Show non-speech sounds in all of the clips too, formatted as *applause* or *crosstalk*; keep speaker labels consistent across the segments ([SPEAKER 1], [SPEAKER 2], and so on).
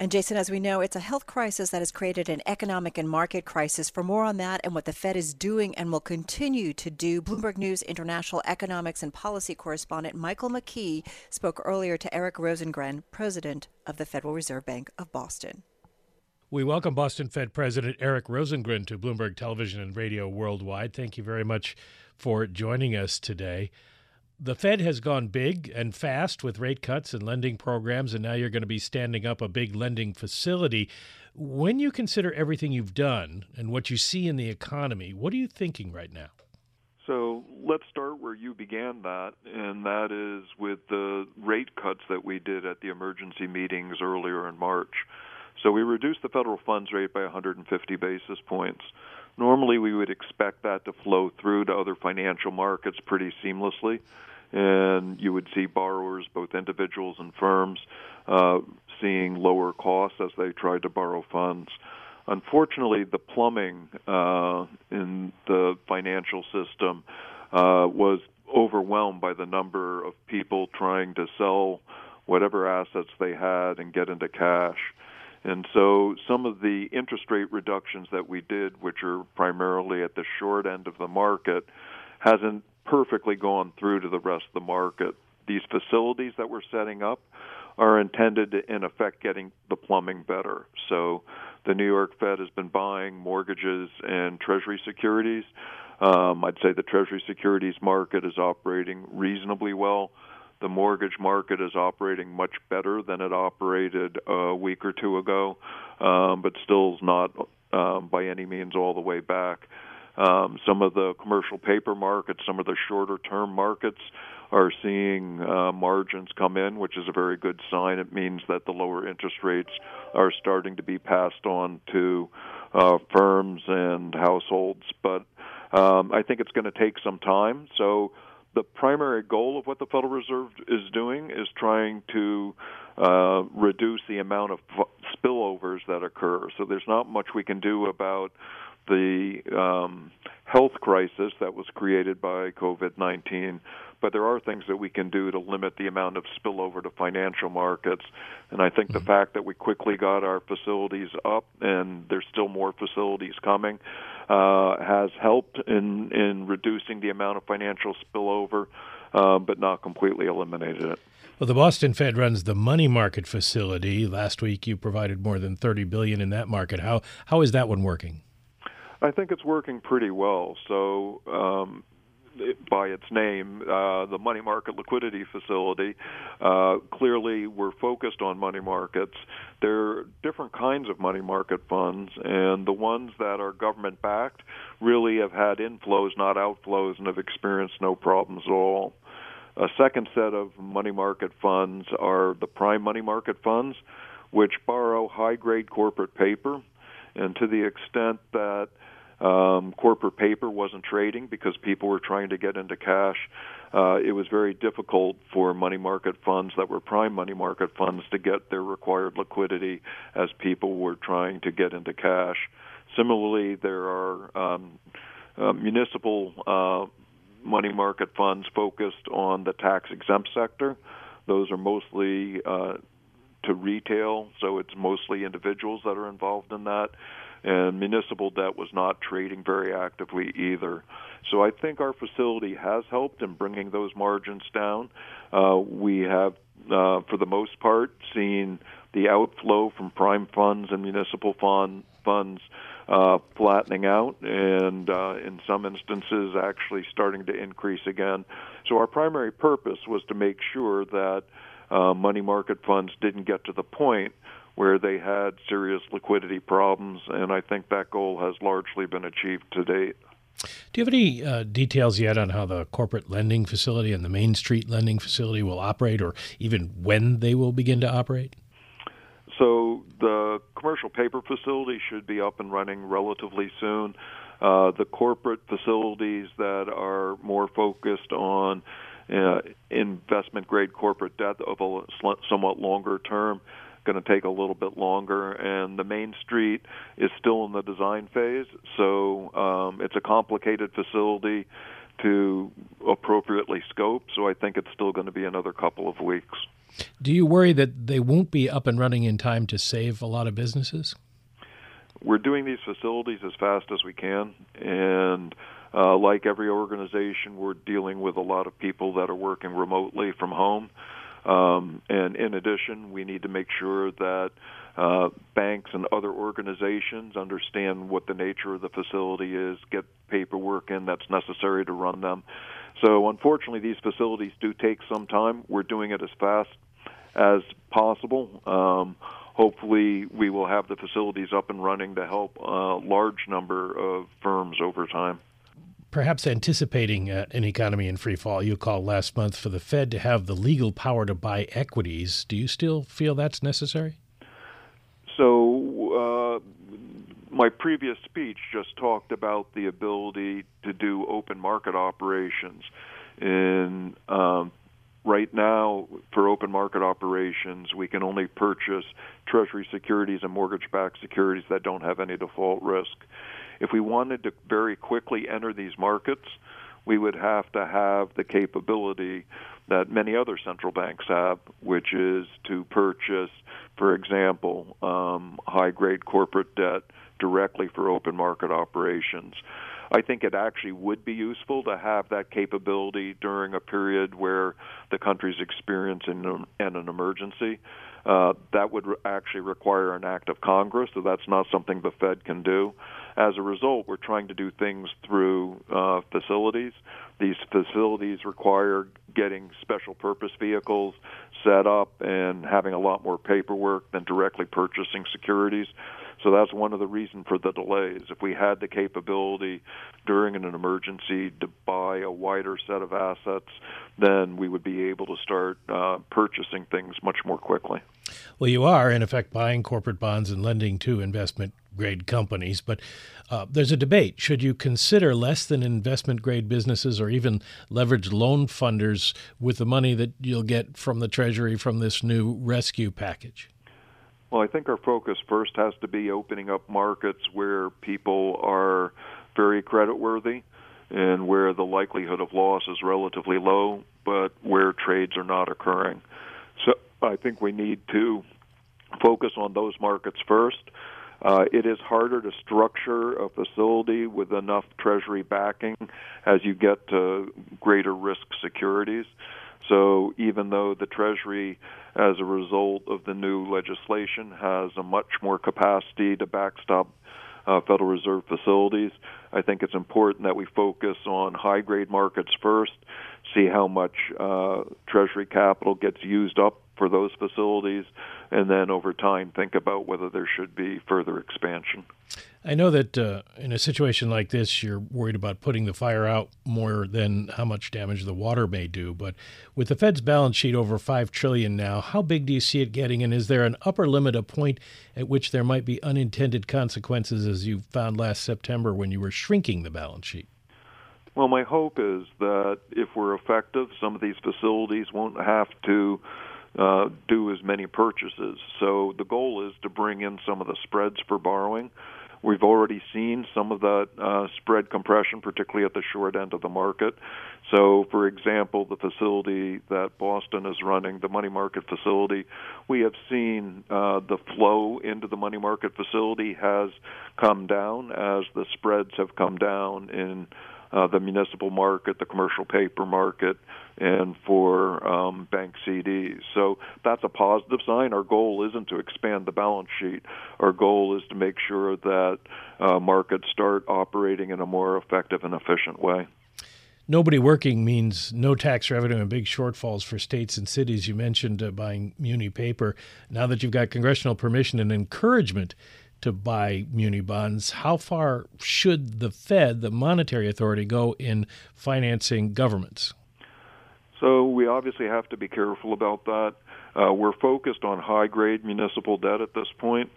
[SPEAKER 1] And Jason, as we know, it's a health crisis that has created an economic and market crisis. For more on that and what the Fed is doing and will continue to do, Bloomberg News international economics and policy correspondent Michael McKee spoke earlier to Eric Rosengren, president of the Federal Reserve Bank of Boston.
[SPEAKER 2] We welcome Boston Fed President Eric Rosengren to Bloomberg Television and Radio Worldwide. Thank you very much for joining us today the Fed has gone big and fast with rate cuts and lending programs, and now you're going to be standing up a big lending facility. When you consider everything you've done and what you see in the economy, what are you thinking right now?
[SPEAKER 3] So let's start where you began that, and that is with the rate cuts that we did at the emergency meetings earlier in March. So we reduced the federal funds rate by 150 basis points. Normally, we would expect that to flow through to other financial markets pretty seamlessly and you would see borrowers, both individuals and firms, uh, seeing lower costs as they tried to borrow funds. Unfortunately, the plumbing uh, in the financial system uh, was overwhelmed by the number of people trying to sell whatever assets they had and get into cash. And so some of the interest rate reductions that we did, which are primarily at the short end of the market, hasn't perfectly gone through to the rest of the market. These facilities that we're setting up are intended to, in effect, getting the plumbing better. So the New York Fed has been buying mortgages and Treasury securities. Um, I'd say the Treasury securities market is operating reasonably well. The mortgage market is operating much better than it operated a week or two ago, um, but still is not um, by any means all the way back. Um, some of the commercial paper markets, some of the shorter term markets are seeing uh, margins come in, which is a very good sign. It means that the lower interest rates are starting to be passed on to uh, firms and households. But um, I think it's going to take some time. So the primary goal of what the Federal Reserve is doing is trying to uh, reduce the amount of spillovers that occur. So there's not much we can do about the um, health crisis that was created by COVID 19, but there are things that we can do to limit the amount of spillover to financial markets. And I think mm-hmm. the fact that we quickly got our facilities up and there's still more facilities coming uh, has helped in, in reducing the amount of financial spillover, uh, but not completely eliminated it.
[SPEAKER 2] Well, the Boston Fed runs the money market facility. Last week, you provided more than 30 billion in that market. How how is that one working?
[SPEAKER 3] I think it's working pretty well. So, um, it, by its name, uh, the money market liquidity facility. Uh, clearly, we're focused on money markets. There are different kinds of money market funds, and the ones that are government backed really have had inflows, not outflows, and have experienced no problems at all. A second set of money market funds are the prime money market funds, which borrow high grade corporate paper. And to the extent that um, corporate paper wasn't trading because people were trying to get into cash. Uh, it was very difficult for money market funds that were prime money market funds to get their required liquidity as people were trying to get into cash. Similarly, there are um, uh, municipal uh, money market funds focused on the tax exempt sector. Those are mostly uh, to retail, so it's mostly individuals that are involved in that and municipal debt was not trading very actively either. So I think our facility has helped in bringing those margins down. Uh, we have, uh, for the most part, seen the outflow from prime funds and municipal fund, funds uh, flattening out, and uh, in some instances, actually starting to increase again. So our primary purpose was to make sure that uh, money market funds didn't get to the point where they had serious liquidity problems, and I think that goal has largely been achieved to date.
[SPEAKER 2] Do you have any uh, details yet on how the corporate lending facility and the Main Street lending facility will operate, or even when they will begin to operate?
[SPEAKER 3] So the commercial paper facility should be up and running relatively soon. Uh, the corporate facilities that are more focused on uh, investment grade corporate debt of a somewhat longer term going to take a little bit longer and the main street is still in the design phase so um, it's a complicated facility to appropriately scope so i think it's still going to be another couple of weeks
[SPEAKER 2] do you worry that they won't be up and running in time to save a lot of businesses
[SPEAKER 3] we're doing these facilities as fast as we can, and uh, like every organization, we're dealing with a lot of people that are working remotely from home. Um, and in addition, we need to make sure that uh, banks and other organizations understand what the nature of the facility is, get paperwork in that's necessary to run them. So, unfortunately, these facilities do take some time. We're doing it as fast as possible. Um, hopefully we will have the facilities up and running to help a large number of firms over time.
[SPEAKER 2] Perhaps anticipating uh, an economy in free fall, you called last month for the Fed to have the legal power to buy equities. Do you still feel that's necessary?
[SPEAKER 3] So, uh, my previous speech just talked about the ability to do open market operations. In um, right now, for open market operations, we can only purchase Treasury securities and mortgage backed securities that don't have any default risk. If we wanted to very quickly enter these markets, we would have to have the capability that many other central banks have, which is to purchase, for example, um, high grade corporate debt directly for open market operations. I think it actually would be useful to have that capability during a period where the country's experiencing an, emergency. Uh, that would actually require an act of Congress, so that's not something the Fed can do. As a result, we're trying to do things through uh, facilities. These facilities require getting special purpose vehicles set up and having a lot more paperwork than directly purchasing securities. So that's one of the reasons for the delays. If we had the capability during an emergency to buy a wider set of assets, then we would be able to start uh, purchasing things much more quickly.
[SPEAKER 2] Well, you are, in effect, buying corporate bonds and lending to investment grade companies. But uh, there's a debate. Should you consider less than investment grade businesses or even leveraged loan funders with the money that you'll get from the Treasury from this new rescue package?
[SPEAKER 3] Well, I think our focus first has to be opening up markets where people are very creditworthy and where the likelihood of loss is relatively low, but where trades are not occurring. So I think we need to focus on those markets first. Uh, it is harder to structure a facility with enough treasury backing as you get to greater risk securities. So even though the Treasury, as a result of the new legislation, has a much more capacity to backstop uh, Federal Reserve facilities, I think it's important that we focus on high grade markets first, see how much uh, Treasury capital gets used up for those facilities, and then over time think about whether there should be further expansion.
[SPEAKER 2] I know that uh, in a situation like this, you're worried about putting the fire out more than how much damage the water may do. But with the Fed's balance sheet over five trillion now, how big do you see it getting? And is there an upper limit, a point at which there might be unintended consequences, as you found last September when you were shrinking the balance sheet?
[SPEAKER 3] Well, my hope is that if we're effective, some of these facilities won't have to uh, do as many purchases. So the goal is to bring in some of the spreads for borrowing. We've already seen some of that uh, spread compression, particularly at the short end of the market. So, for example, the facility that Boston is running, the money market facility, we have seen uh, the flow into the money market facility has come down as the spreads have come down in uh, the municipal market, the commercial paper market, and for um, bank CDs. So that's a positive sign. Our goal isn't to expand the balance sheet. Our goal is to make sure that uh, markets start operating in a more effective and efficient way.
[SPEAKER 2] Nobody working means no tax revenue and big shortfalls for states and cities. You mentioned uh, buying muni paper. Now that you've got congressional permission and encouragement to buy muni bonds. How far should the Fed, the monetary authority, go in financing governments?
[SPEAKER 3] So we obviously have to be careful about that. Uh, we're focused on high grade municipal debt at this point.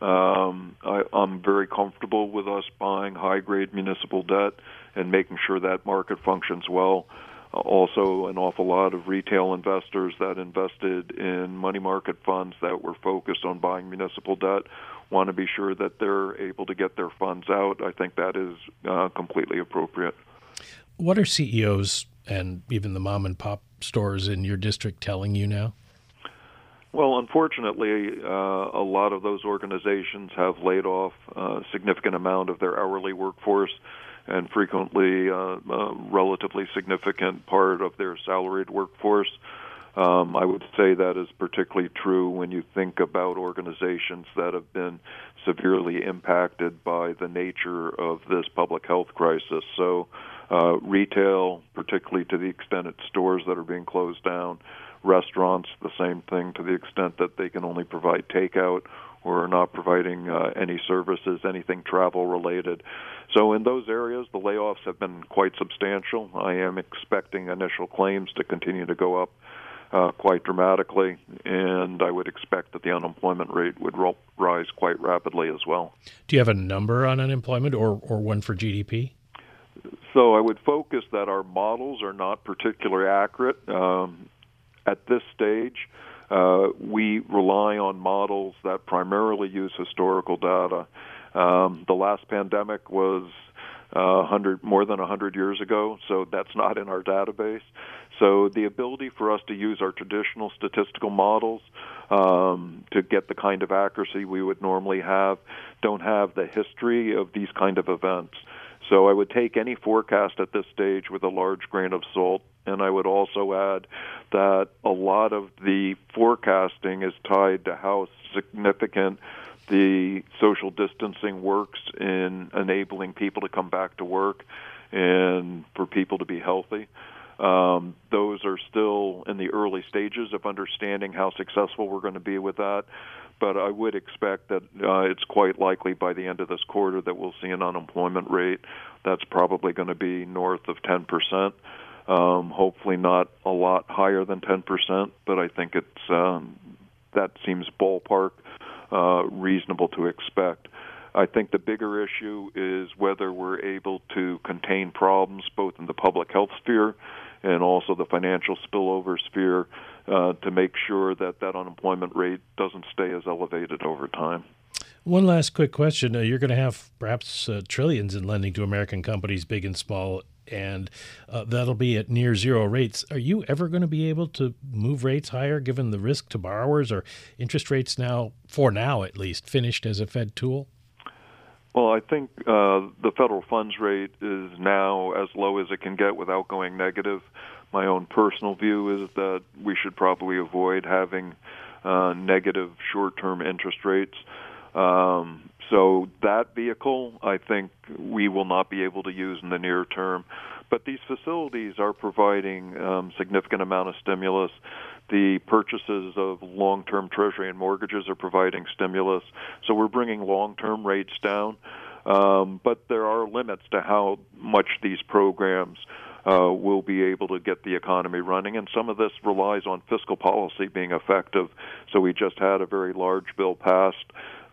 [SPEAKER 3] Um, I, I'm very comfortable with us buying high grade municipal debt and making sure that market functions well. Uh, also, an awful lot of retail investors that invested in money market funds that were focused on buying municipal debt want to be sure that they're able to get their funds out. I think that is uh, completely appropriate.
[SPEAKER 2] What are CEOs and even the mom and pop stores in your district telling you now?
[SPEAKER 3] Well, unfortunately, uh, a lot of those organizations have laid off a significant amount of their hourly workforce and frequently uh, a relatively significant part of their salaried workforce. Um, I would say that is particularly true when you think about organizations that have been severely impacted by the nature of this public health crisis. So, uh, retail, particularly to the extent it's stores that are being closed down, restaurants, the same thing to the extent that they can only provide takeout or are not providing uh, any services, anything travel related. So, in those areas, the layoffs have been quite substantial. I am expecting initial claims to continue to go up uh, quite dramatically, and I would expect that the unemployment rate would ro- rise quite rapidly as well.
[SPEAKER 2] Do you have a number on unemployment or, or one for GDP?
[SPEAKER 3] So I would focus that our models are not particularly accurate. Um, at this stage, uh, we rely on models that primarily use historical data. Um, the last pandemic was uh, 100 more than 100 years ago, so that's not in our database. So the ability for us to use our traditional statistical models um, to get the kind of accuracy we would normally have don't have the history of these kind of events. So I would take any forecast at this stage with a large grain of salt. And I would also add that a lot of the forecasting is tied to how significant the social distancing works in enabling people to come back to work and for people to be healthy. Um, those are still in the early stages of understanding how successful we're going to be with that. But I would expect that uh, it's quite likely by the end of this quarter that we'll see an unemployment rate that's probably going to be north of 10%. Um, hopefully not a lot higher than 10%, but I think it's um, that seems ballpark uh, reasonable to expect. I think the bigger issue is whether we're able to contain problems both in the public health sphere and also the financial spillover sphere uh, to make sure that that unemployment rate doesn't stay as elevated over time.
[SPEAKER 2] One last quick question. Uh, you're going to have perhaps uh, trillions in lending to American companies, big and small, and uh, that'll be at near zero rates. Are you ever going to be able to move rates higher given the risk to borrowers? Or interest rates now, for now at least, finished as a Fed tool?
[SPEAKER 3] Well, I think uh, the federal funds rate is now as low as it can get without going negative. My own personal view is that we should probably avoid having uh, negative short term interest rates. Um, so that vehicle, I think we will not be able to use in the near term. But these facilities are providing um, significant amount of stimulus. The purchases of long-term Treasury and mortgages are providing stimulus, so we're bringing long-term rates down. Um, but there are limits to how much these programs uh, will be able to get the economy running, and some of this relies on fiscal policy being effective. So we just had a very large bill passed.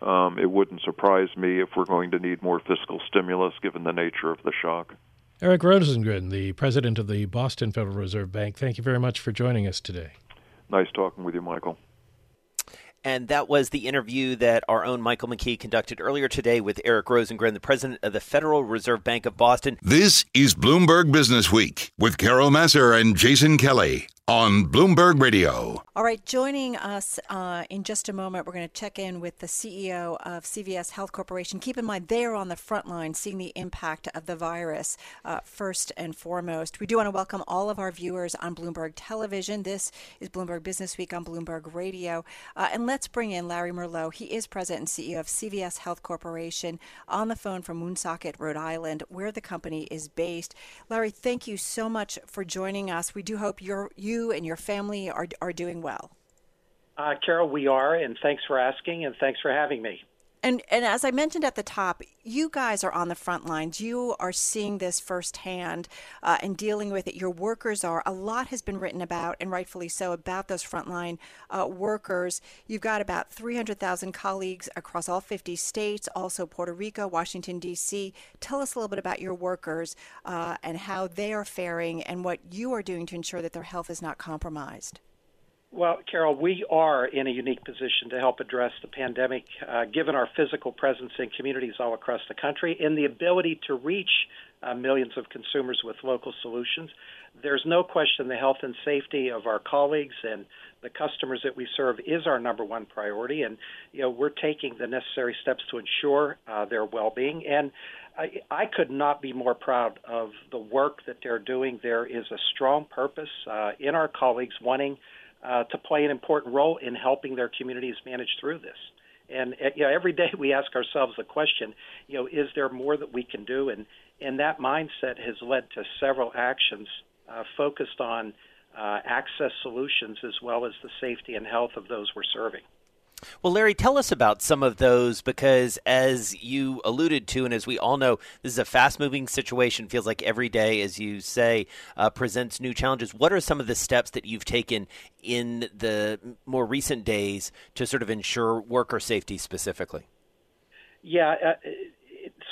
[SPEAKER 3] Um, it wouldn't surprise me if we're going to need more fiscal stimulus given the nature of the shock.
[SPEAKER 2] Eric Rosengren, the president of the Boston Federal Reserve Bank, thank you very much for joining us today.
[SPEAKER 3] Nice talking with you, Michael.
[SPEAKER 4] And that was the interview that our own Michael McKee conducted earlier today with Eric Rosengren, the president of the Federal Reserve Bank of Boston.
[SPEAKER 5] This is Bloomberg Business Week with Carol Massar and Jason Kelly on Bloomberg Radio.
[SPEAKER 1] All right, joining us uh, in just a moment, we're going to check in with the CEO of CVS Health Corporation. Keep in mind, they are on the front line seeing the impact of the virus uh, first and foremost. We do want to welcome all of our viewers on Bloomberg Television. This is Bloomberg Business Week on Bloomberg Radio. Uh, and let's bring in Larry Merlo. He is president and CEO of CVS Health Corporation on the phone from Woonsocket, Rhode Island, where the company is based. Larry, thank you so much for joining us. We do hope you're, you you and your family are, are doing well.
[SPEAKER 6] Uh, Carol, we are, and thanks for asking, and thanks for having me.
[SPEAKER 1] And and as I mentioned at the top, you guys are on the front lines. You are seeing this firsthand uh, and dealing with it. Your workers are. A lot has been written about, and rightfully so, about those frontline uh, workers. You've got about 300,000 colleagues across all 50 states, also Puerto Rico, Washington, D.C. Tell us a little bit about your workers uh, and how they are faring and what you are doing to ensure that their health is not compromised.
[SPEAKER 6] Well, Carol, we are in a unique position to help address the pandemic, uh, given our physical presence in communities all across the country and the ability to reach uh, millions of consumers with local solutions. There's no question the health and safety of our colleagues and the customers that we serve is our number one priority, and you know we're taking the necessary steps to ensure uh, their well-being. And I, I could not be more proud of the work that they're doing. There is a strong purpose uh, in our colleagues wanting uh, to play an important role in helping their communities manage through this. And uh, you know, every day we ask ourselves the question, you know, is there more that we can do? And and that mindset has led to several actions uh, focused on uh, access solutions as well as the safety and health of those we're serving.
[SPEAKER 4] Well, Larry, tell us about some of those because, as you alluded to, and as we all know, this is a fast moving situation. Feels like every day, as you say, uh, presents new challenges. What are some of the steps that you've taken in the more recent days to sort of ensure worker safety specifically?
[SPEAKER 6] Yeah, uh,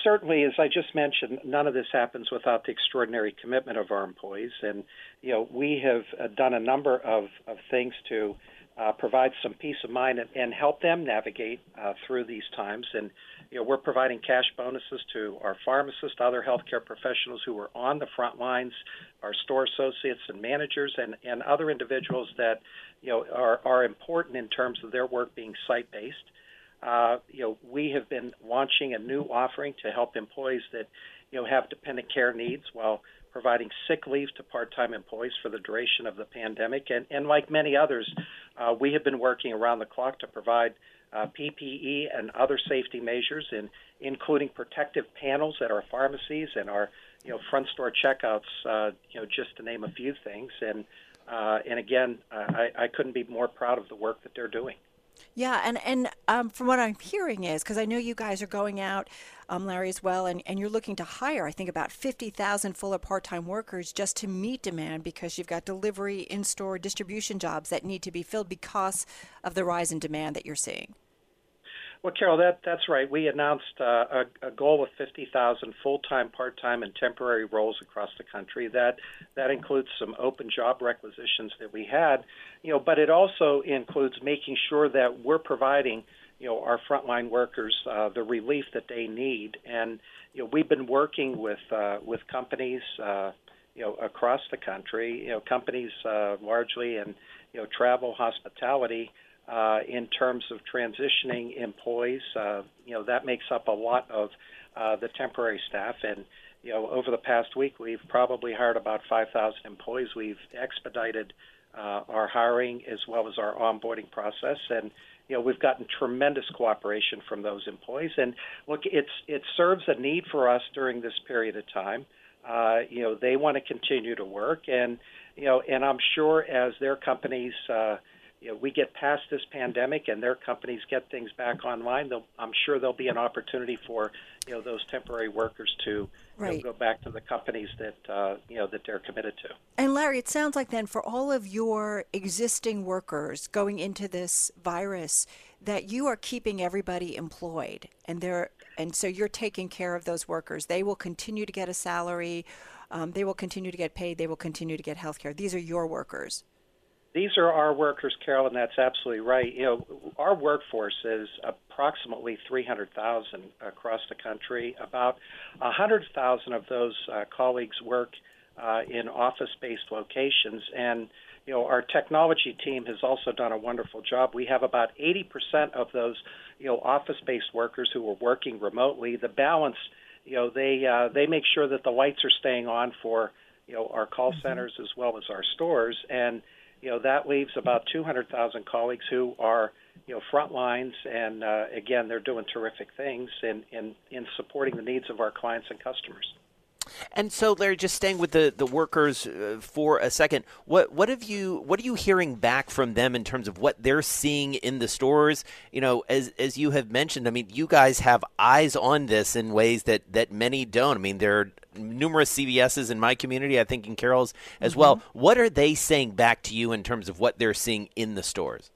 [SPEAKER 6] certainly, as I just mentioned, none of this happens without the extraordinary commitment of our employees. And, you know, we have uh, done a number of, of things to uh, provide some peace of mind and, and help them navigate uh, through these times. And you know, we're providing cash bonuses to our pharmacists, other healthcare professionals who are on the front lines, our store associates and managers, and, and other individuals that you know are, are important in terms of their work being site-based. Uh, you know, we have been launching a new offering to help employees that you know have dependent care needs while providing sick leave to part-time employees for the duration of the pandemic. And, and like many others, uh, we have been working around the clock to provide uh, PPE and other safety measures, in, including protective panels at our pharmacies and our you know front store checkouts. Uh, you know, just to name a few things. And uh, and again, I, I couldn't be more proud of the work that they're doing.
[SPEAKER 1] Yeah, and and um, from what I'm hearing is because I know you guys are going out, um, Larry as well, and, and you're looking to hire I think about fifty thousand full or part-time workers just to meet demand because you've got delivery, in-store, distribution jobs that need to be filled because of the rise in demand that you're seeing.
[SPEAKER 6] Well, Carol, that that's right. We announced uh, a, a, goal of 50,000 full-time, part-time, and temporary roles across the country. That that includes some open job requisitions that we had, you know, but it also includes making sure that we're providing, you know, our frontline workers uh, the relief that they need. And you know, we've been working with uh, with companies, uh, you know, across the country. You know, companies uh, largely in you know travel, hospitality uh, in terms of transitioning employees. Uh, you know, that makes up a lot of uh, the temporary staff. And, you know, over the past week, we've probably hired about 5,000 employees. We've expedited uh, our hiring as well as our onboarding process. And, you know, we've gotten tremendous cooperation from those employees. And look, it's it serves a need for us during this period of time. Uh, you know, they want to continue to work, and you know, and I'm sure as their companies uh, you know, we get past this pandemic and their companies get things back online, I'm sure there'll be an opportunity for you know those temporary workers to right. you know, go back to the companies that uh, you know that they're committed to.
[SPEAKER 1] And Larry, it sounds like then for all of your existing workers going into this virus, that you are keeping everybody employed, and they're and so you're taking care of those workers. They will continue to get a salary. Um, they will continue to get paid. They will continue to get health care. These are your workers.
[SPEAKER 6] These are our workers, Carol, and that's absolutely right. You know, our workforce is approximately 300,000 across the country. About 100,000 of those uh, colleagues work uh, in office-based locations, and you know, our technology team has also done a wonderful job. We have about 80% of those, you know, office-based workers who are working remotely. The balance, you know, they uh, they make sure that the lights are staying on for, you know, our call mm-hmm. centers as well as our stores, and you know that leaves about 200,000 colleagues who are you know front lines, and uh, again, they're doing terrific things in, in in supporting the needs of our clients and customers.
[SPEAKER 4] And so, Larry, just staying with the, the workers uh, for a second, what what have you what are you hearing back from them in terms of what they're seeing in the stores? You know, as as you have mentioned, I mean, you guys have eyes on this in ways that that many don't. I mean, there are numerous CVSs in my community, I think in Carol's as mm-hmm. well. What are they saying back to you in terms of what they're seeing in the stores?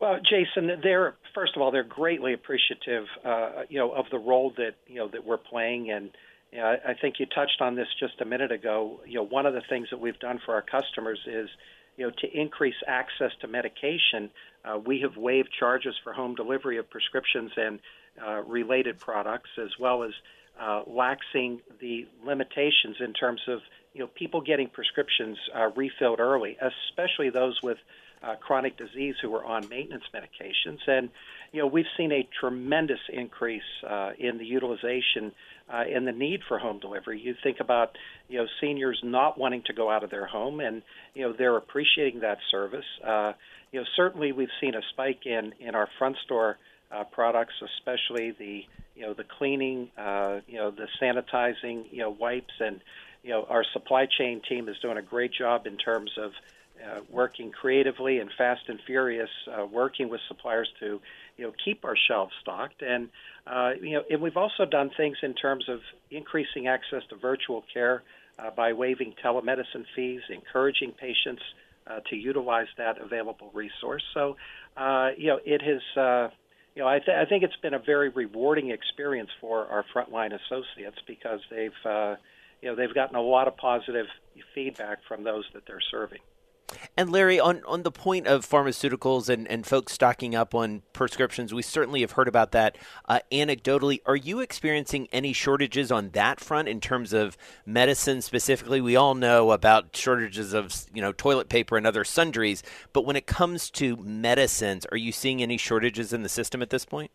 [SPEAKER 6] Well, Jason, they're first of all they're greatly appreciative, uh, you know, of the role that you know that we're playing and I, I think you touched on this just a minute ago. You know, one of the things that we've done for our customers is, you know, to increase access to medication. Uh, we have waived charges for home delivery of prescriptions and uh, related products, as well as uh, laxing the limitations in terms of you know people getting prescriptions uh, refilled early, especially those with uh, chronic disease who are on maintenance medications. And you know we've seen a tremendous increase uh, in the utilization uh, and the need for home delivery. You think about you know seniors not wanting to go out of their home, and you know they're appreciating that service. Uh, you know certainly we've seen a spike in in our front store uh, products, especially the you know the cleaning, uh, you know the sanitizing, you know wipes, and you know our supply chain team is doing a great job in terms of uh, working creatively and fast and furious, uh, working with suppliers to, you know, keep our shelves stocked. And uh, you know, and we've also done things in terms of increasing access to virtual care uh, by waiving telemedicine fees, encouraging patients uh, to utilize that available resource. So, uh, you know, it has. You know, I, th- I think it's been a very rewarding experience for our frontline associates because they've, you know, they've gotten a lot of positive feedback from those that they're serving.
[SPEAKER 4] And Larry, on, on the point of pharmaceuticals and, and folks stocking up on prescriptions, we certainly have heard about that uh, anecdotally. Are you experiencing any shortages on that front in terms of medicine specifically? We all know about shortages of you know toilet paper and other sundries, but when it comes to medicines, are you seeing any shortages in the system at this point?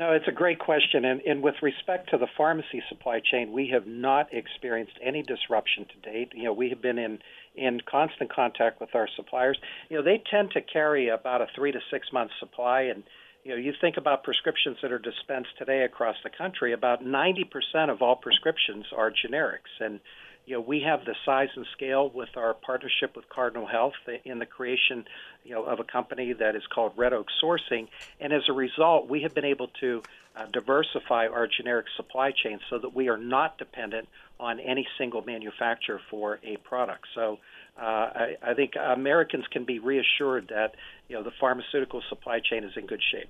[SPEAKER 6] No, it's a great question. And, and with respect to the pharmacy supply chain, we have not experienced any disruption to date. You know, we have been in, in constant contact with our suppliers. You know, they tend to carry about a three to six month supply. And, you know, you think about prescriptions that are dispensed today across the country, about 90% of all prescriptions are generics. And, you know, we have the size and scale with our partnership with Cardinal Health in the creation, you know, of a company that is called Red Oak Sourcing, and as a result, we have been able to uh, diversify our generic supply chain so that we are not dependent on any single manufacturer for a product. So, uh, I, I think Americans can be reassured that you know the pharmaceutical supply chain is in good shape.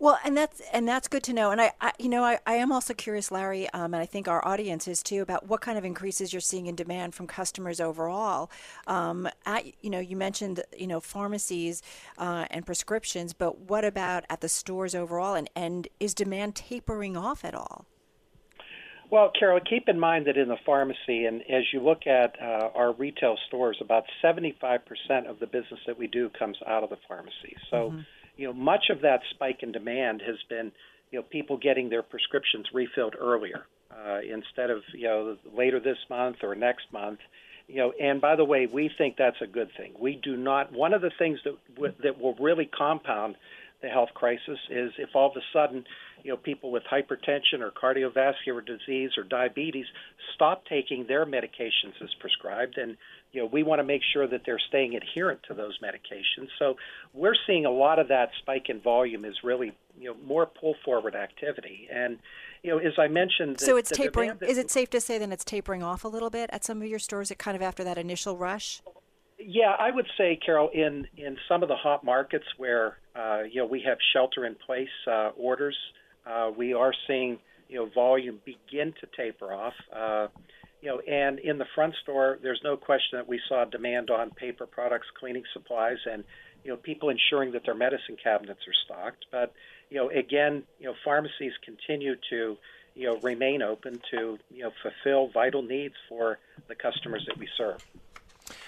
[SPEAKER 1] Well, and that's and that's good to know. And I, I you know, I, I am also curious, Larry, um, and I think our audience is too, about what kind of increases you're seeing in demand from customers overall. Um, at you know, you mentioned you know pharmacies uh, and prescriptions, but what about at the stores overall? And and is demand tapering off at all?
[SPEAKER 6] Well, Carol, keep in mind that in the pharmacy, and as you look at uh, our retail stores, about 75% of the business that we do comes out of the pharmacy. So. Mm-hmm you know, much of that spike in demand has been, you know, people getting their prescriptions refilled earlier uh, instead of, you know, later this month or next month. You know, and by the way, we think that's a good thing. We do not. One of the things that w- that will really compound the health crisis is if all of a sudden, you know, people with hypertension or cardiovascular disease or diabetes stop taking their medications as prescribed, and you know, we want to make sure that they're staying adherent to those medications. So we're seeing a lot of that spike in volume is really, you know, more pull forward activity. And you know, as I mentioned,
[SPEAKER 1] so it's tapering. Is it safe to say then it's tapering off a little bit at some of your stores? It kind of after that initial rush.
[SPEAKER 6] Yeah, I would say, Carol, in in some of the hot markets where uh, you know we have shelter in place uh, orders, uh, we are seeing you know volume begin to taper off. Uh, you know, and in the front store, there's no question that we saw demand on paper products, cleaning supplies, and you know people ensuring that their medicine cabinets are stocked. But you know, again, you know, pharmacies continue to you know remain open to you know fulfill vital needs for the customers that we serve.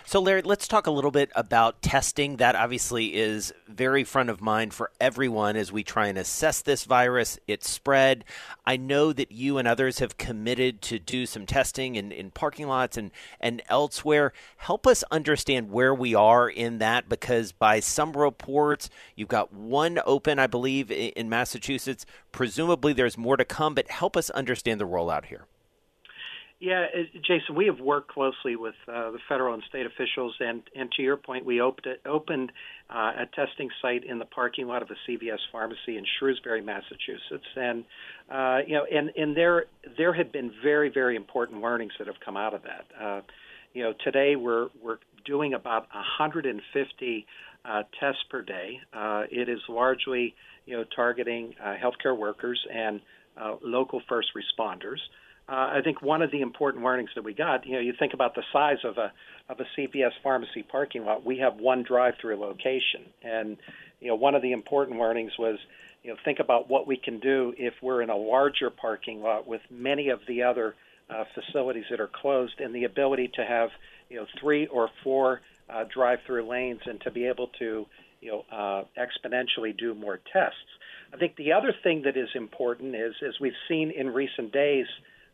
[SPEAKER 4] So, Larry, let's talk a little bit about testing. That obviously is very front of mind for everyone as we try and assess this virus, its spread. I know that you and others have committed to do some testing in, in parking lots and, and elsewhere. Help us understand where we are in that because by some reports, you've got one open, I believe, in Massachusetts. Presumably, there's more to come, but help us understand the rollout here.
[SPEAKER 6] Yeah, Jason, we have worked closely with uh, the federal and state officials, and, and to your point, we opened, opened uh, a testing site in the parking lot of a CVS pharmacy in Shrewsbury, Massachusetts, and uh, you know, and, and there there have been very very important learnings that have come out of that. Uh, you know, today we're we're doing about 150 uh, tests per day. Uh, it is largely you know targeting healthcare workers and local first responders. Uh, I think one of the important learnings that we got, you know, you think about the size of a of a CVS pharmacy parking lot. We have one drive-through location, and you know, one of the important learnings was, you know, think about what we can do if we're in a larger parking lot with many of the other uh, facilities that are closed, and the ability to have, you know, three or four uh, drive-through lanes, and to be able to, you know, uh, exponentially do more tests. I think the other thing that is important is, as we've seen in recent days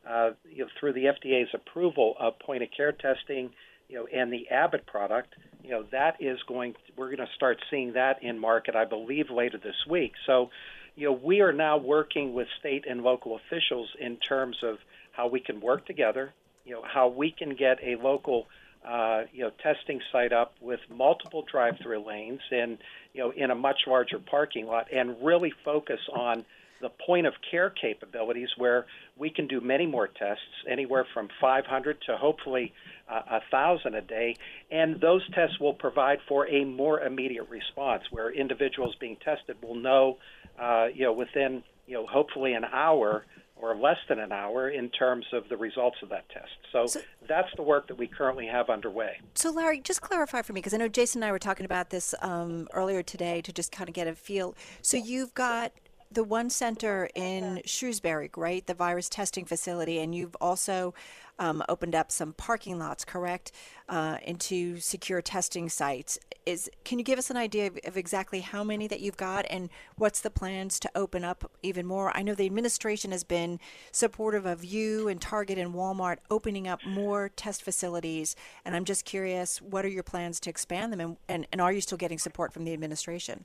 [SPEAKER 6] uh, you know, through the FDA's approval of point of care testing, you know, and the Abbott product, you know, that is going. To, we're going to start seeing that in market, I believe, later this week. So, you know, we are now working with state and local officials in terms of how we can work together. You know, how we can get a local uh, you know, testing site up with multiple drive-through lanes and, you know, in a much larger parking lot and really focus on the point of care capabilities where we can do many more tests, anywhere from 500 to hopefully uh, 1,000 a day. And those tests will provide for a more immediate response where individuals being tested will know, uh, you know, within, you know, hopefully an hour or less than an hour in terms of the results of that test. So, so, that's the work that we currently have underway.
[SPEAKER 1] So, Larry, just clarify for me because I know Jason and I were talking about this um, earlier today to just kind of get a feel. So, you've got the one center in Shrewsbury, right? The virus testing facility, and you've also um, opened up some parking lots, correct, uh, into secure testing sites. Is can you give us an idea of, of, exactly how many that you've got, and what's the plans to open up even more? I know the administration has been supportive of you and Target and Walmart opening up more test facilities, and I'm just curious, what are your plans to expand them, and, and, and are you still getting support from the administration?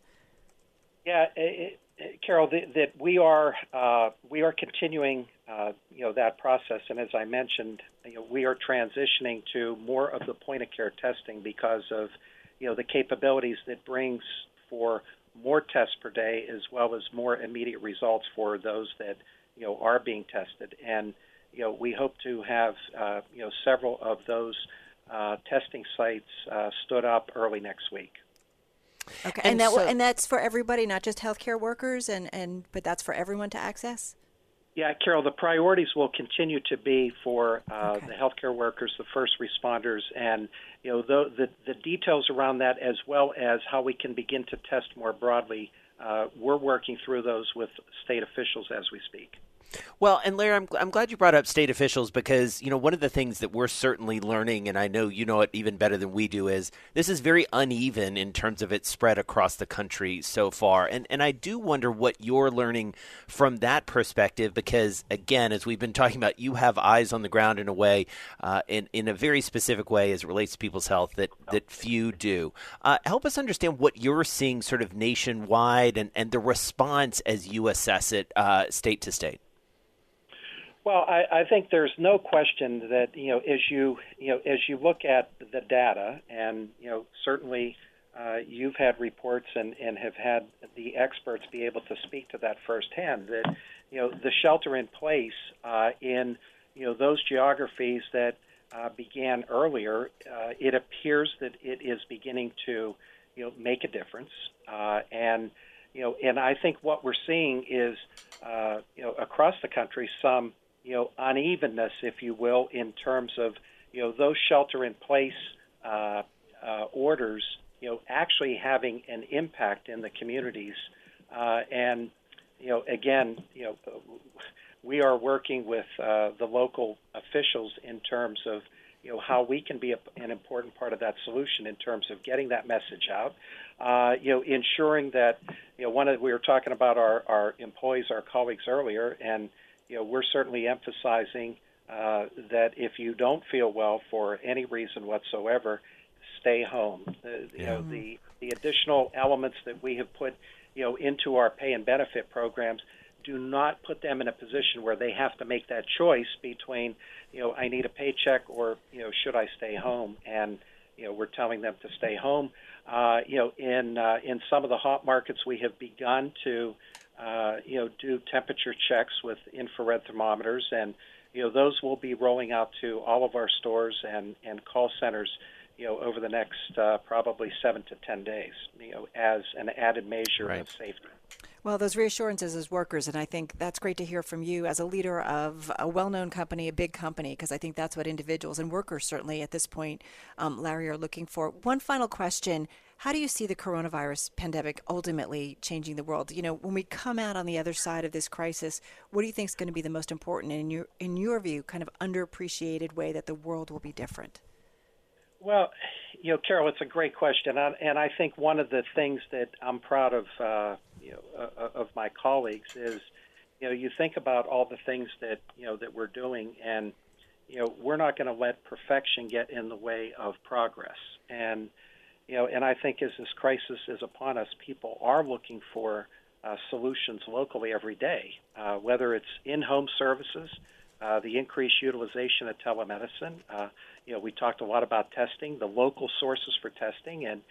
[SPEAKER 6] Yeah, it, Carol, that we are uh, we are continuing, uh, you know, that process, and as I mentioned, you know, we are transitioning to more of the point of care testing because of, you know, the capabilities that brings for more tests per day as well as more immediate results for those that you know are being tested, and you know, we hope to have uh, you know several of those uh, testing sites uh, stood up early next week.
[SPEAKER 1] Okay, and, and that so, and that's for everybody, not just healthcare workers, and and but that's for everyone to access.
[SPEAKER 6] Yeah, Carol, the priorities will continue to be for uh, okay. the healthcare workers, the first responders, and you know the, the, the details around that, as well as how we can begin to test more broadly. Uh, we're working through those with state officials as we speak.
[SPEAKER 4] Well, and Larry, I'm, I'm glad you brought up state officials because, you know, one of the things that we're certainly learning, and I know you know it even better than we do, is this is very uneven in terms of its spread across the country so far. And, and I do wonder what you're learning from that perspective because, again, as we've been *laughs* talking about, you have eyes on the ground in a way, uh, in, in a very specific way as it relates to people's health that, that few do. Uh, help us understand what you're seeing sort of nationwide and, and the response as you assess it uh, state to state.
[SPEAKER 6] Well, I, I think there's no question that you know as you you know as you look at the data, and you know certainly uh, you've had reports and, and have had the experts be able to speak to that firsthand. That you know the shelter in place uh, in you know those geographies that uh, began earlier, uh, it appears that it is beginning to you know make a difference, uh, and you know and I think what we're seeing is uh, you know across the country some you know unevenness, if you will, in terms of you know those shelter in place uh, uh, orders, you know, actually having an impact in the communities. Uh, and you know, again, you know, we are working with uh, the local officials in terms of you know how we can be a, an important part of that solution in terms of getting that message out. Uh, you know, ensuring that you know one of we were talking about our our employees, our colleagues earlier, and you know, we're certainly emphasizing uh, that if you don't feel well for any reason whatsoever, stay home. The, you know, the the additional elements that we have put, you know, into our pay and benefit programs, do not put them in a position where they have to make that choice between, you know, I need a paycheck or, you know, should I stay home? And, you know, we're telling them to stay home. Uh, you know, in uh, in some of the hot markets, we have begun to, uh, you know, do temperature checks with infrared thermometers, and you know, those will be rolling out to all of our stores and and call centers you know, over the next uh, probably seven to ten days, you know, as an added measure right. of safety.
[SPEAKER 1] Well, those reassurances as workers, and I think that's great to hear from you as a leader of a well known company, a big company, because I think that's what individuals and workers certainly at this point, um, Larry, are looking for. One final question How do you see the coronavirus pandemic ultimately changing the world? You know, when we come out on the other side of this crisis, what do you think is going to be the most important, in your, in your view, kind of underappreciated way that the world will be different?
[SPEAKER 6] Well, you know, Carol, it's a great question, and I think one of the things that I'm proud of, uh, you know, uh, uh, of my colleagues is, you know, you think about all the things that you know that we're doing, and you know, we're not going to let perfection get in the way of progress, and you know, and I think as this crisis is upon us, people are looking for uh, solutions locally every day, uh, whether it's in-home services, uh, the increased utilization of telemedicine. Uh, you know, we talked a lot about testing, the local sources for testing, and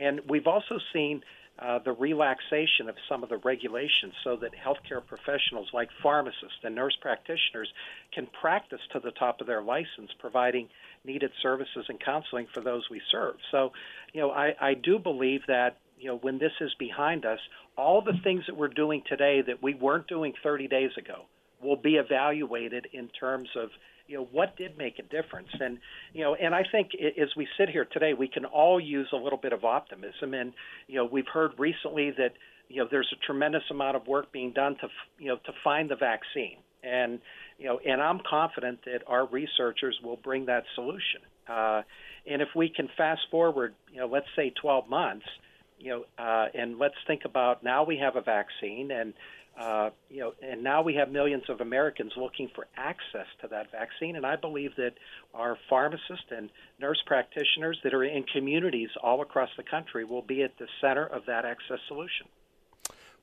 [SPEAKER 6] and we've also seen uh, the relaxation of some of the regulations so that healthcare professionals like pharmacists and nurse practitioners can practice to the top of their license, providing needed services and counseling for those we serve. So, you know, I, I do believe that you know when this is behind us, all the things that we're doing today that we weren't doing 30 days ago will be evaluated in terms of you know what did make a difference? And you know and i think as we sit here today we can all use a little bit of optimism. And you know we've heard recently that you know there's a tremendous amount of work being done to you know to find the vaccine. And you know and i'm confident that our researchers will bring that solution. Uh, and if we can fast forward you know let's say 12 months you know uh, and let's think about now we have a vaccine and uh, you know, and now we have millions of Americans looking for access to that vaccine. And I believe that our pharmacists and nurse practitioners that are in communities all across the country will be at the center of that access solution.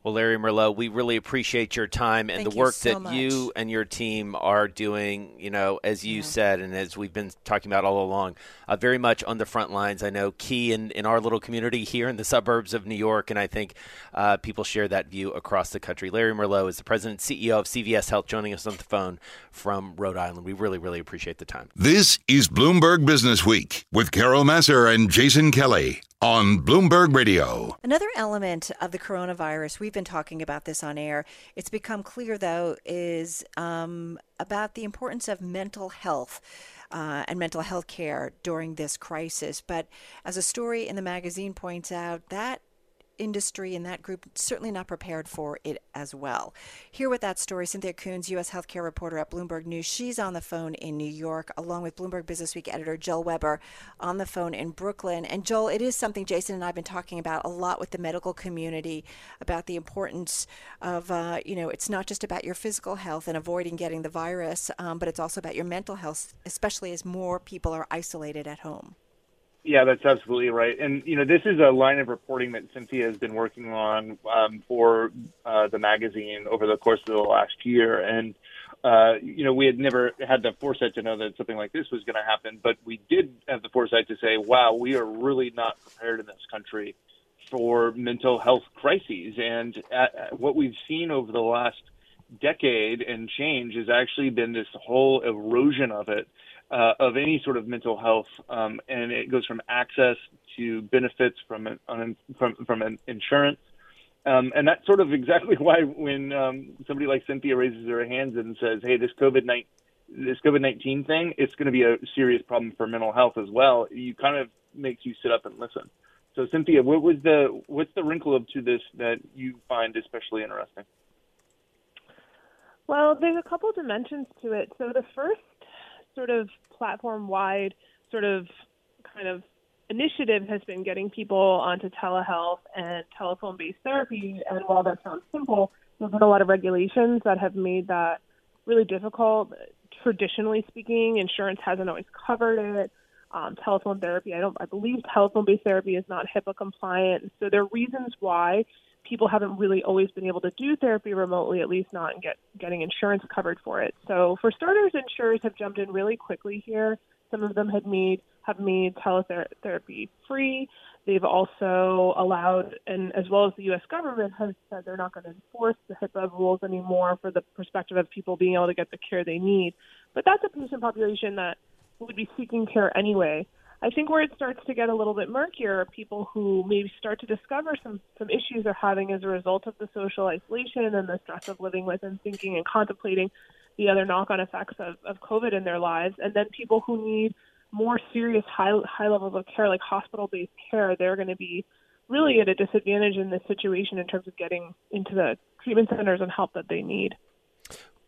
[SPEAKER 4] Well, Larry Merlo, we really appreciate your time and
[SPEAKER 1] Thank
[SPEAKER 4] the work
[SPEAKER 1] so
[SPEAKER 4] that
[SPEAKER 1] much.
[SPEAKER 4] you and your team are doing. You know, as you yeah. said, and as we've been talking about all along, uh, very much on the front lines. I know key in, in our little community here in the suburbs of New York, and I think uh, people share that view across the country. Larry Merlo is the president and CEO of CVS Health, joining us on the phone from Rhode Island. We really, really appreciate the time.
[SPEAKER 5] This is Bloomberg Business Week with Carol Massar and Jason Kelly on Bloomberg Radio.
[SPEAKER 1] Another element of the coronavirus, we've been talking about this on air, it's become clear though, is um, about the importance of mental health. Uh, and mental health care during this crisis. But as a story in the magazine points out, that industry and that group certainly not prepared for it as well. Here with that story, Cynthia Koons, U.S. healthcare reporter at Bloomberg News. She's on the phone in New York, along with Bloomberg Business Week editor Joel Weber on the phone in Brooklyn. And Joel, it is something Jason and I have been talking about a lot with the medical community about the importance of, uh, you know, it's not just about your physical health and avoiding getting the virus, um, but it's also about your mental health, especially as more people are isolated at home.
[SPEAKER 7] Yeah, that's absolutely right. And you know, this is a line of reporting that Cynthia has been working on um, for uh, the magazine over the course of the last year. And uh, you know, we had never had the foresight to know that something like this was going to happen, but we did have the foresight to say, "Wow, we are really not prepared in this country for mental health crises." And at, at what we've seen over the last decade and change has actually been this whole erosion of it uh, of any sort of mental health, um, and it goes from access to benefits from an, from from an insurance. Um, and that's sort of exactly *laughs* why when um, somebody like Cynthia raises her hands and says, "Hey, this COVID nineteen this COVID nineteen thing, it's going to be a serious problem for mental health as well." You kind of makes you sit up and listen. So, Cynthia, what was the what's the wrinkle up to this that you find especially interesting?
[SPEAKER 8] Well, there's a couple dimensions to it. So the first sort of platform wide sort of kind of initiative has been getting people onto telehealth and telephone based therapy. And while that sounds simple, there's been a lot of regulations that have made that really difficult. Traditionally speaking, insurance hasn't always covered it. Um, telephone therapy, I don't, I believe telephone based therapy is not HIPAA compliant. So there are reasons why people haven't really always been able to do therapy remotely, at least not get getting insurance covered for it. So for starters, insurers have jumped in really quickly here. Some of them have made have made teletherapy free. They've also allowed, and as well as the U.S. government has said they're not going to enforce the HIPAA rules anymore for the perspective of people being able to get the care they need. But that's a patient population that would be seeking care anyway. I think where it starts to get a little bit murkier are people who maybe start to discover some some issues they're having as a result of the social isolation and the stress of living with and thinking and contemplating the other knock-on effects of, of COVID in their lives, and then people who need more serious high high levels of care, like hospital-based care, they're going to be really at a disadvantage in this situation in terms of getting into the treatment centers and help that they need.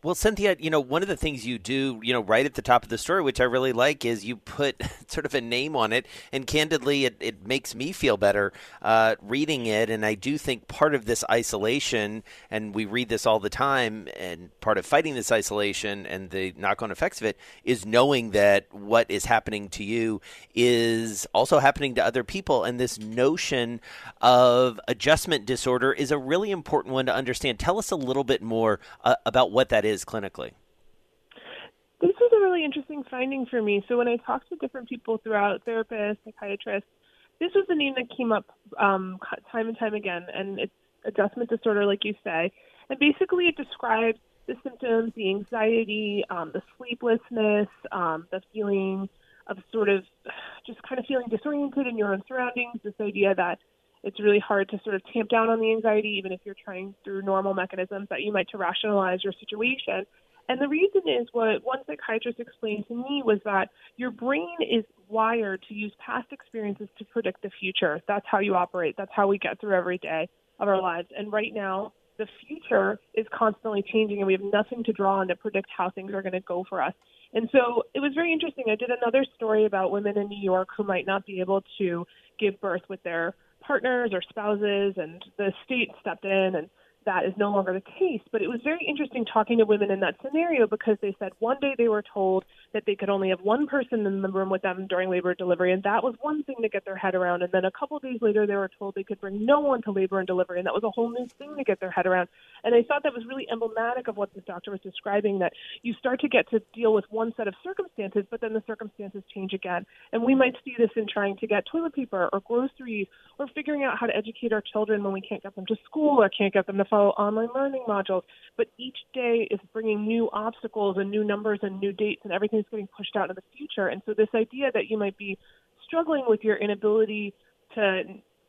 [SPEAKER 4] Well, Cynthia, you know, one of the things you do, you know, right at the top of the story, which I really like, is you put *laughs* sort of a name on it. And candidly, it, it makes me feel better uh, reading it. And I do think part of this isolation, and we read this all the time, and part of fighting this isolation and the knock on effects of it is knowing that what is happening to you is also happening to other people. And this notion of adjustment disorder is a really important one to understand. Tell us a little bit more uh, about what that is is clinically?
[SPEAKER 8] This was a really interesting finding for me. So when I talked to different people throughout, therapists, psychiatrists, this was the name that came up um, time and time again, and it's adjustment disorder, like you say. And basically, it describes the symptoms, the anxiety, um, the sleeplessness, um, the feeling of sort of *sighs* just kind of feeling disoriented in your own surroundings. This idea that it's really hard to sort of tamp down on the anxiety, even if you're trying through normal mechanisms that you might to rationalize your situation. And the reason is what one psychiatrist explained to me was that your brain is wired to use past experiences to predict the future. That's how you operate. That's how we get through every day of our lives. And right now, the future is constantly changing, and we have nothing to draw on to predict how things are going to go for us. And so it was very interesting. I did another story about women in New York who might not be able to give birth with their partners or spouses, and the state stepped in and that is no longer the case. But it was very interesting talking to women in that scenario because they said one day they were told that they could only have one person in the room with them during labor and delivery, and that was one thing to get their head around. And then a couple days later, they were told they could bring no one to labor and delivery, and that was a whole new thing to get their head around. And I thought that was really emblematic of what the doctor was describing that you start to get to deal with one set of circumstances, but then the circumstances change again. And we might see this in trying to get toilet paper or groceries or figuring out how to educate our children when we can't get them to school or can't get them to follow online learning modules. But each day is bringing new obstacles and new numbers and new dates, and everything's getting pushed out in the future. And so, this idea that you might be struggling with your inability to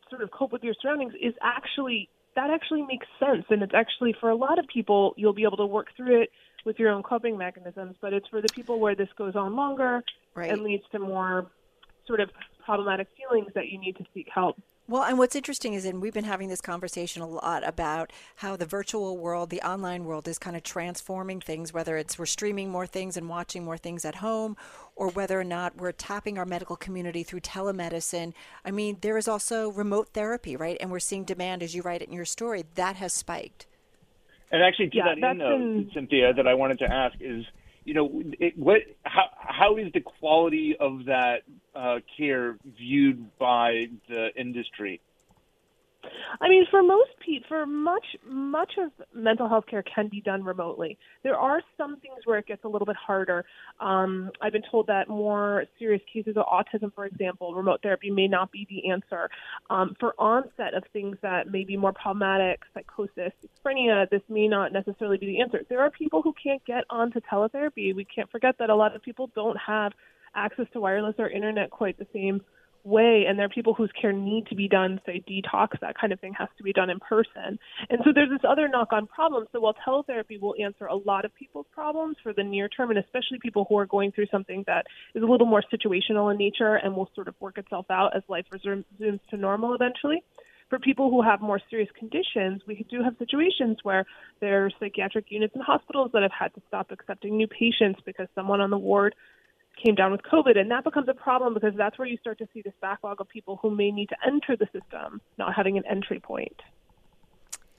[SPEAKER 8] sort of cope with your surroundings is actually that actually makes sense and it's actually for a lot of people you'll be able to work through it with your own coping mechanisms but it's for the people where this goes on longer right. and leads to more sort of problematic feelings that you need to seek help
[SPEAKER 1] well, and what's interesting is, and we've been having this conversation a lot about how the virtual world, the online world, is kind of transforming things, whether it's we're streaming more things and watching more things at home, or whether or not we're tapping our medical community through telemedicine. I mean, there is also remote therapy, right? And we're seeing demand, as you write it in your story, that has spiked.
[SPEAKER 7] And actually, to yeah, that end, though, been... Cynthia, that I wanted to ask is you know, it, what how how is the quality of that uh, care viewed by the industry?
[SPEAKER 8] I mean, for most people, for much much of mental health care can be done remotely. There are some things where it gets a little bit harder. Um, I've been told that more serious cases of autism, for example, remote therapy may not be the answer. Um, for onset of things that may be more problematic, psychosis, schizophrenia, this may not necessarily be the answer. There are people who can't get onto teletherapy. We can't forget that a lot of people don't have access to wireless or internet quite the same way and there are people whose care need to be done say detox that kind of thing has to be done in person. And so there's this other knock on problem. So while teletherapy will answer a lot of people's problems for the near term and especially people who are going through something that is a little more situational in nature and will sort of work itself out as life resumes to normal eventually for people who have more serious conditions, we do have situations where there are psychiatric units in hospitals that have had to stop accepting new patients because someone on the ward came down with COVID. And that becomes a problem because that's where you start to see this backlog of people who may need to enter the system not having an entry point.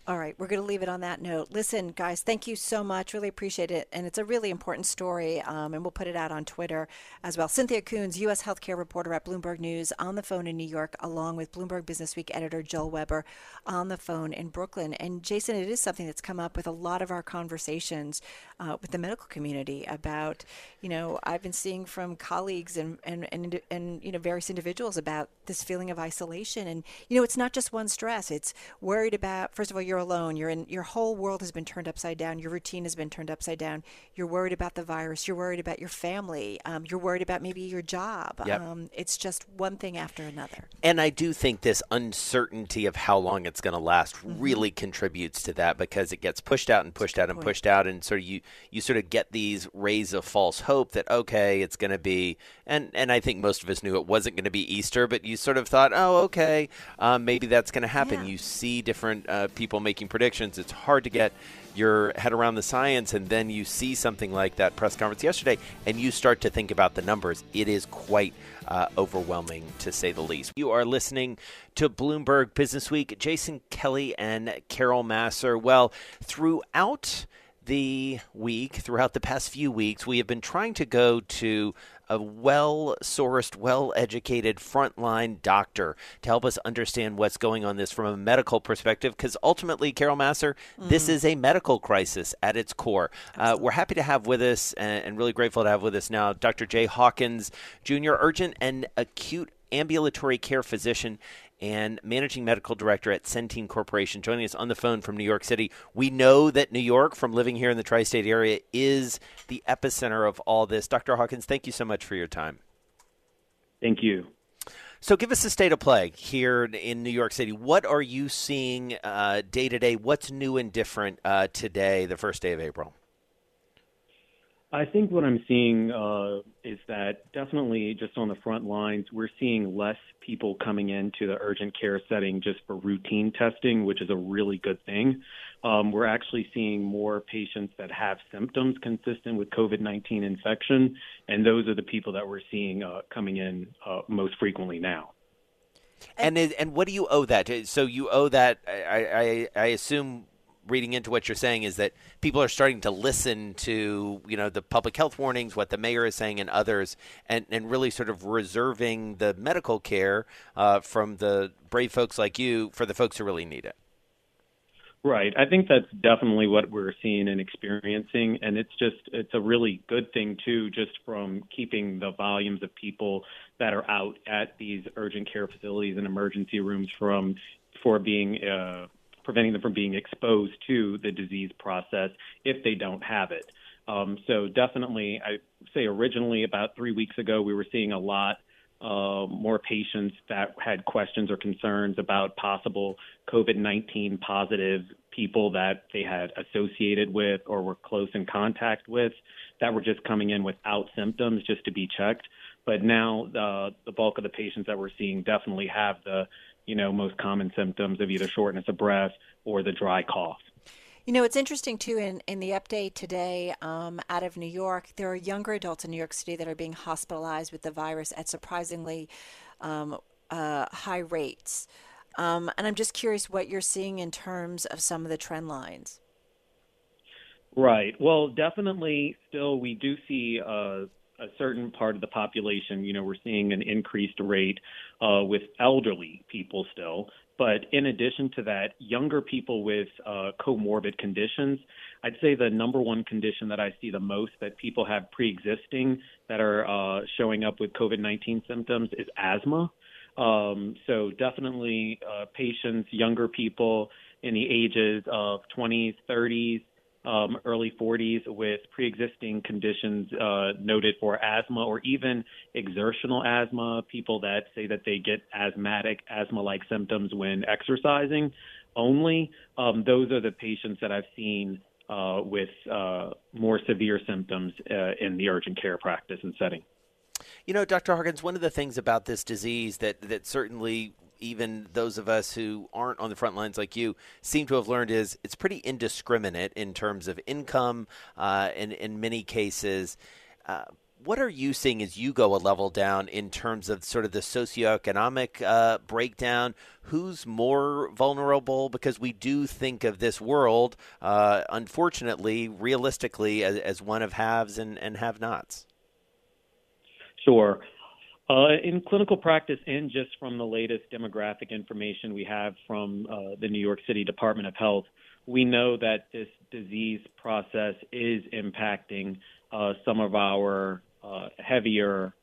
[SPEAKER 1] All right, we're going to leave it on that note. Listen, guys, thank you so much. Really appreciate it. And it's a really important story, um, and we'll put it out on Twitter as well. Cynthia Koons, U.S. healthcare reporter at Bloomberg News, on the phone in New York, along with Bloomberg Business Week editor Joel Weber on the phone in Brooklyn. And Jason, it is something that's come up with a lot of our conversations uh, with the medical community about, you know, I've been seeing from colleagues and, and, and, and, you know, various individuals about this feeling of isolation. And, you know, it's not just one stress, it's worried about, first of all, you're alone. You're in your whole world has been turned upside down. Your routine has been turned upside down. You're worried about the virus. You're worried about your family. Um, you're worried about maybe your job.
[SPEAKER 4] Yep.
[SPEAKER 1] Um, it's just one thing after another.
[SPEAKER 4] And I do think this uncertainty of how long it's going to last mm-hmm. really contributes to that because it gets pushed out and pushed out and pushed out, and sort of you you sort of get these rays of false hope that okay, it's going to be, and and I think most of us knew it wasn't going to be Easter, but you sort of thought, oh, okay, um, maybe that's going to happen.
[SPEAKER 1] Yeah.
[SPEAKER 4] You see different uh, people making predictions. It's hard to get your head around the science, and then you see something like that press conference yesterday, and you start to think about the numbers. It is quite uh, overwhelming, to say the least. You are listening to Bloomberg Business Week. Jason Kelly and Carol Massar. Well, throughout the week, throughout the past few weeks, we have been trying to go to a well sourced, well educated frontline doctor to help us understand what's going on this from a medical perspective. Because ultimately, Carol Massar, mm-hmm. this is a medical crisis at its core. Uh, we're happy to have with us and, and really grateful to have with us now Dr. Jay Hawkins, Jr., urgent and acute ambulatory care physician and managing medical director at Centene Corporation, joining us on the phone from New York City. We know that New York, from living here in the tri state area, is the epicenter of all this. Dr. Hawkins, thank you so much for your time.
[SPEAKER 9] Thank you.
[SPEAKER 4] So, give us a state of play here in New York City. What are you seeing uh, day to day? What's new and different uh, today, the first day of April?
[SPEAKER 9] I think what I'm seeing uh, is that definitely just on the front lines, we're seeing less people coming into the urgent care setting just for routine testing, which is a really good thing. Um, we're actually seeing more patients that have symptoms consistent with COVID 19 infection, and those are the people that we're seeing uh, coming in uh, most frequently now.
[SPEAKER 4] And and what do you owe that? So you owe that. I I, I assume reading into what you're saying is that people are starting to listen to you know the public health warnings, what the mayor is saying, and others, and and really sort of reserving the medical care uh, from the brave folks like you for the folks who really need it.
[SPEAKER 9] Right. I think that's definitely what we're seeing and experiencing. And it's just, it's a really good thing, too, just from keeping the volumes of people that are out at these urgent care facilities and emergency rooms from, for being, uh, preventing them from being exposed to the disease process if they don't have it. Um, so definitely, I say originally about three weeks ago, we were seeing a lot uh, more patients that had questions or concerns about possible COVID-19 positive people that they had associated with or were close in contact with that were just coming in without symptoms just to be checked. But now uh, the bulk of the patients that we're seeing definitely have the you know, most common symptoms of either shortness of breath or the dry cough.
[SPEAKER 1] You know, it's interesting too. In in the update today, um, out of New York, there are younger adults in New York City that are being hospitalized with the virus at surprisingly um, uh, high rates. Um, and I'm just curious what you're seeing in terms of some of the trend lines.
[SPEAKER 9] Right. Well, definitely. Still, we do see uh, a certain part of the population, you know, we're seeing an increased rate uh, with elderly people still. But in addition to that, younger people with uh, comorbid conditions, I'd say the number one condition that I see the most that people have pre existing that are uh, showing up with COVID 19 symptoms is asthma. Um, so definitely uh, patients, younger people in the ages of 20s, 30s, um, early 40s with pre-existing conditions uh, noted for asthma or even exertional asthma, people that say that they get asthmatic, asthma-like symptoms when exercising only. Um, those are the patients that I've seen uh, with uh, more severe symptoms uh, in the urgent care practice and setting.
[SPEAKER 4] You know, Dr. Hawkins, one of the things about this disease that, that certainly even those of us who aren't on the front lines like you seem to have learned is it's pretty indiscriminate in terms of income uh, in, in many cases. Uh, what are you seeing as you go a level down in terms of sort of the socioeconomic uh, breakdown? Who's more vulnerable? Because we do think of this world, uh, unfortunately, realistically, as, as, one of haves and, and have nots.
[SPEAKER 9] Sure. Uh, in clinical practice, and just from the latest demographic information we have from uh, the New York City Department of Health, we know that this disease process is impacting uh, some of our uh, heavier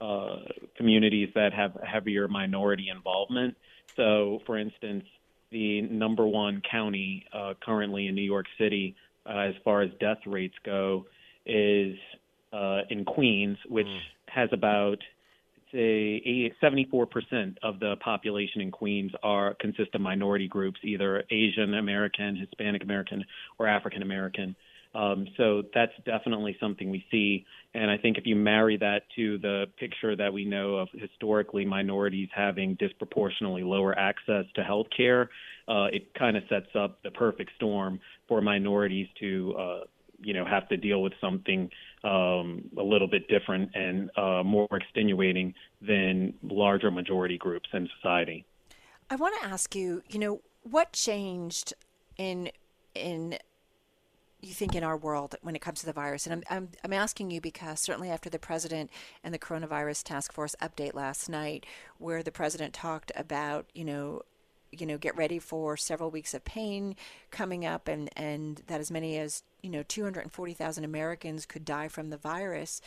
[SPEAKER 9] uh, communities that have heavier minority involvement. So, for instance, the number one county uh, currently in New York City, uh, as far as death rates go, is uh, in Queens, which mm. has about say 74% of the population in Queens are consist of minority groups, either Asian American, Hispanic American, or African American. Um, so that's definitely something we see. And I think if you marry that to the picture that we know of historically minorities having disproportionately lower access to health care, uh, it kind of sets up the perfect storm for minorities to, uh, you know, have to deal with something um, a little bit different and uh, more extenuating than larger majority groups in society.
[SPEAKER 1] I want to ask you, you know, what changed in in you think in our world when it comes to the virus? And I'm, I'm, I'm asking you because certainly after the president and the coronavirus task force update last night, where the president talked about, you know, you know, get ready for several weeks of pain coming up, and and that as many as you know 240,000 Americans could die from the virus.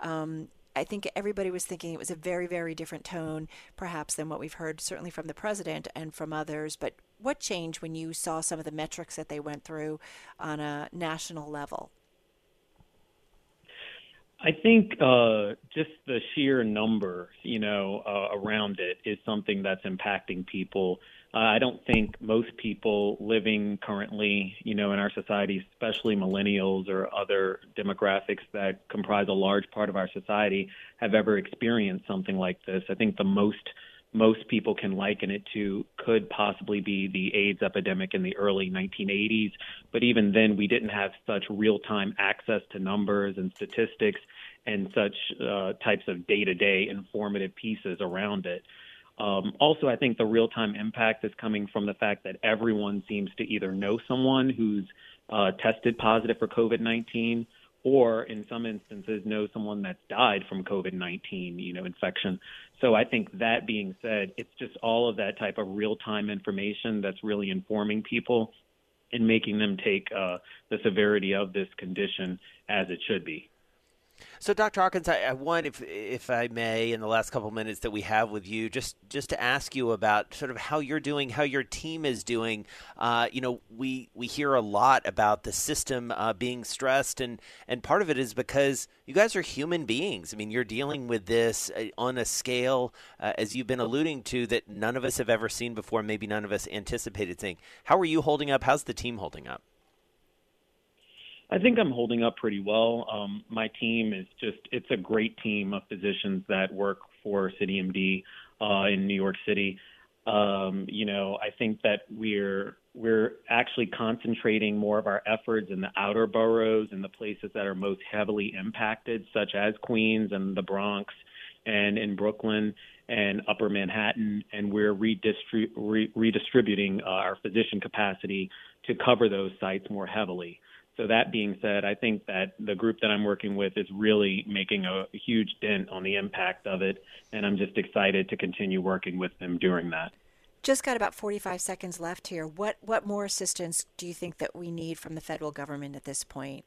[SPEAKER 1] Um, I think everybody was thinking it was a very, very different tone, perhaps, than what we've heard, certainly from the president and from others. But what changed when you saw some of the metrics that they went through on a national level?
[SPEAKER 9] I think uh, just the sheer number, you know, uh, around it is something that's impacting people. Uh, I don't think most people living currently, you know, in our society, especially millennials or other demographics that comprise a large part of our society, have ever experienced something like this. I think the most most people can liken it to could possibly be the AIDS epidemic in the early 1980s. But even then, we didn't have such real time access to numbers and statistics and such uh, types of day to day informative pieces around it. Um, also, I think the real time impact is coming from the fact that everyone seems to either know someone who's uh, tested positive for COVID 19 or in some instances know someone that's died from COVID 19 you know, infection. So I think that being said, it's just all of that type of real time information that's really informing people and making them take uh, the severity of this condition as it should be.
[SPEAKER 4] So, Dr. Hawkins, I, I, want, if if I may, in the last couple minutes that we have with you, just just to ask you about sort of how you're doing, how your team is doing. Uh, you know, we we hear a lot about the system uh, being stressed, and and part of it is because you guys are human beings. I mean, you're dealing with this uh, on a scale, uh, as you've been alluding to, that none of us have ever seen before. Maybe none of us anticipated seeing. How are you holding up? How's the team holding up?
[SPEAKER 9] I think I'm holding up pretty well. Um, my team is just, it's a great team of physicians that work for CityMD uh, in New York City. Um, you know, I think that we're we're actually concentrating more of our efforts in the outer boroughs and the places that are most heavily impacted, such as Queens and the Bronx, and in Brooklyn and Upper Manhattan, and we're redistrib- re- redistributing uh, our physician capacity to cover those sites more heavily. So that being said, I think that the group that I'm working with is really making a, a huge dent on the impact of it, and I'm just excited to continue working with them during that.
[SPEAKER 1] Just got about 45 seconds left here. What what more assistance do you think that we need from the federal government at this point?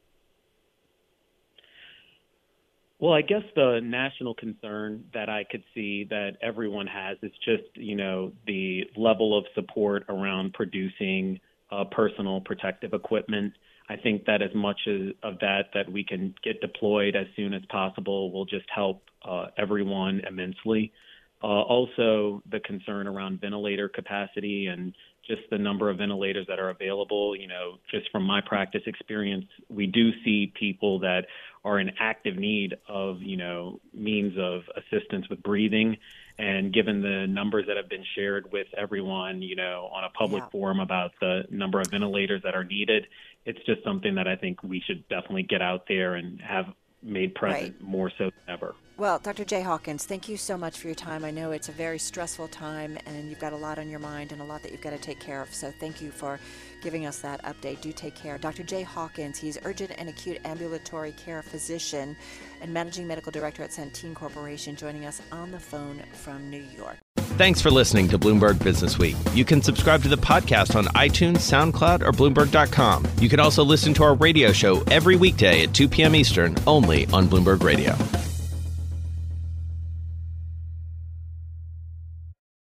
[SPEAKER 9] Well, I guess the national concern that I could see that everyone has is just, you know, the level of support around producing uh, personal protective equipment I think that as much as, of that that we can get deployed as soon as possible will just help uh, everyone immensely. Uh, also, the concern around ventilator capacity and just the number of ventilators that are available. You know, just from my practice experience, we do see people that are in active need of, you know, means of assistance with breathing. And given the numbers that have been shared with everyone, you know, on a public yeah. forum about the number of ventilators that are needed, it's just something that I think we should definitely get out there and have made present
[SPEAKER 1] Right.
[SPEAKER 9] more so than ever.
[SPEAKER 1] Well, Dr. Jay Hawkins, thank you so much for your time. I know it's a very stressful time and you've got a lot on your mind and a lot that you've got to take care of. So thank you for giving us that update. Do take care. Dr. Jay Hawkins, he's urgent and acute ambulatory care physician and managing medical director at Centene Corporation, joining us on the phone from New York.
[SPEAKER 4] Thanks for listening to Bloomberg Business Week. You can subscribe to the podcast on iTunes, SoundCloud, or Bloomberg.com. You can also listen to our radio show every weekday at 2 p.m. Eastern, only on Bloomberg Radio.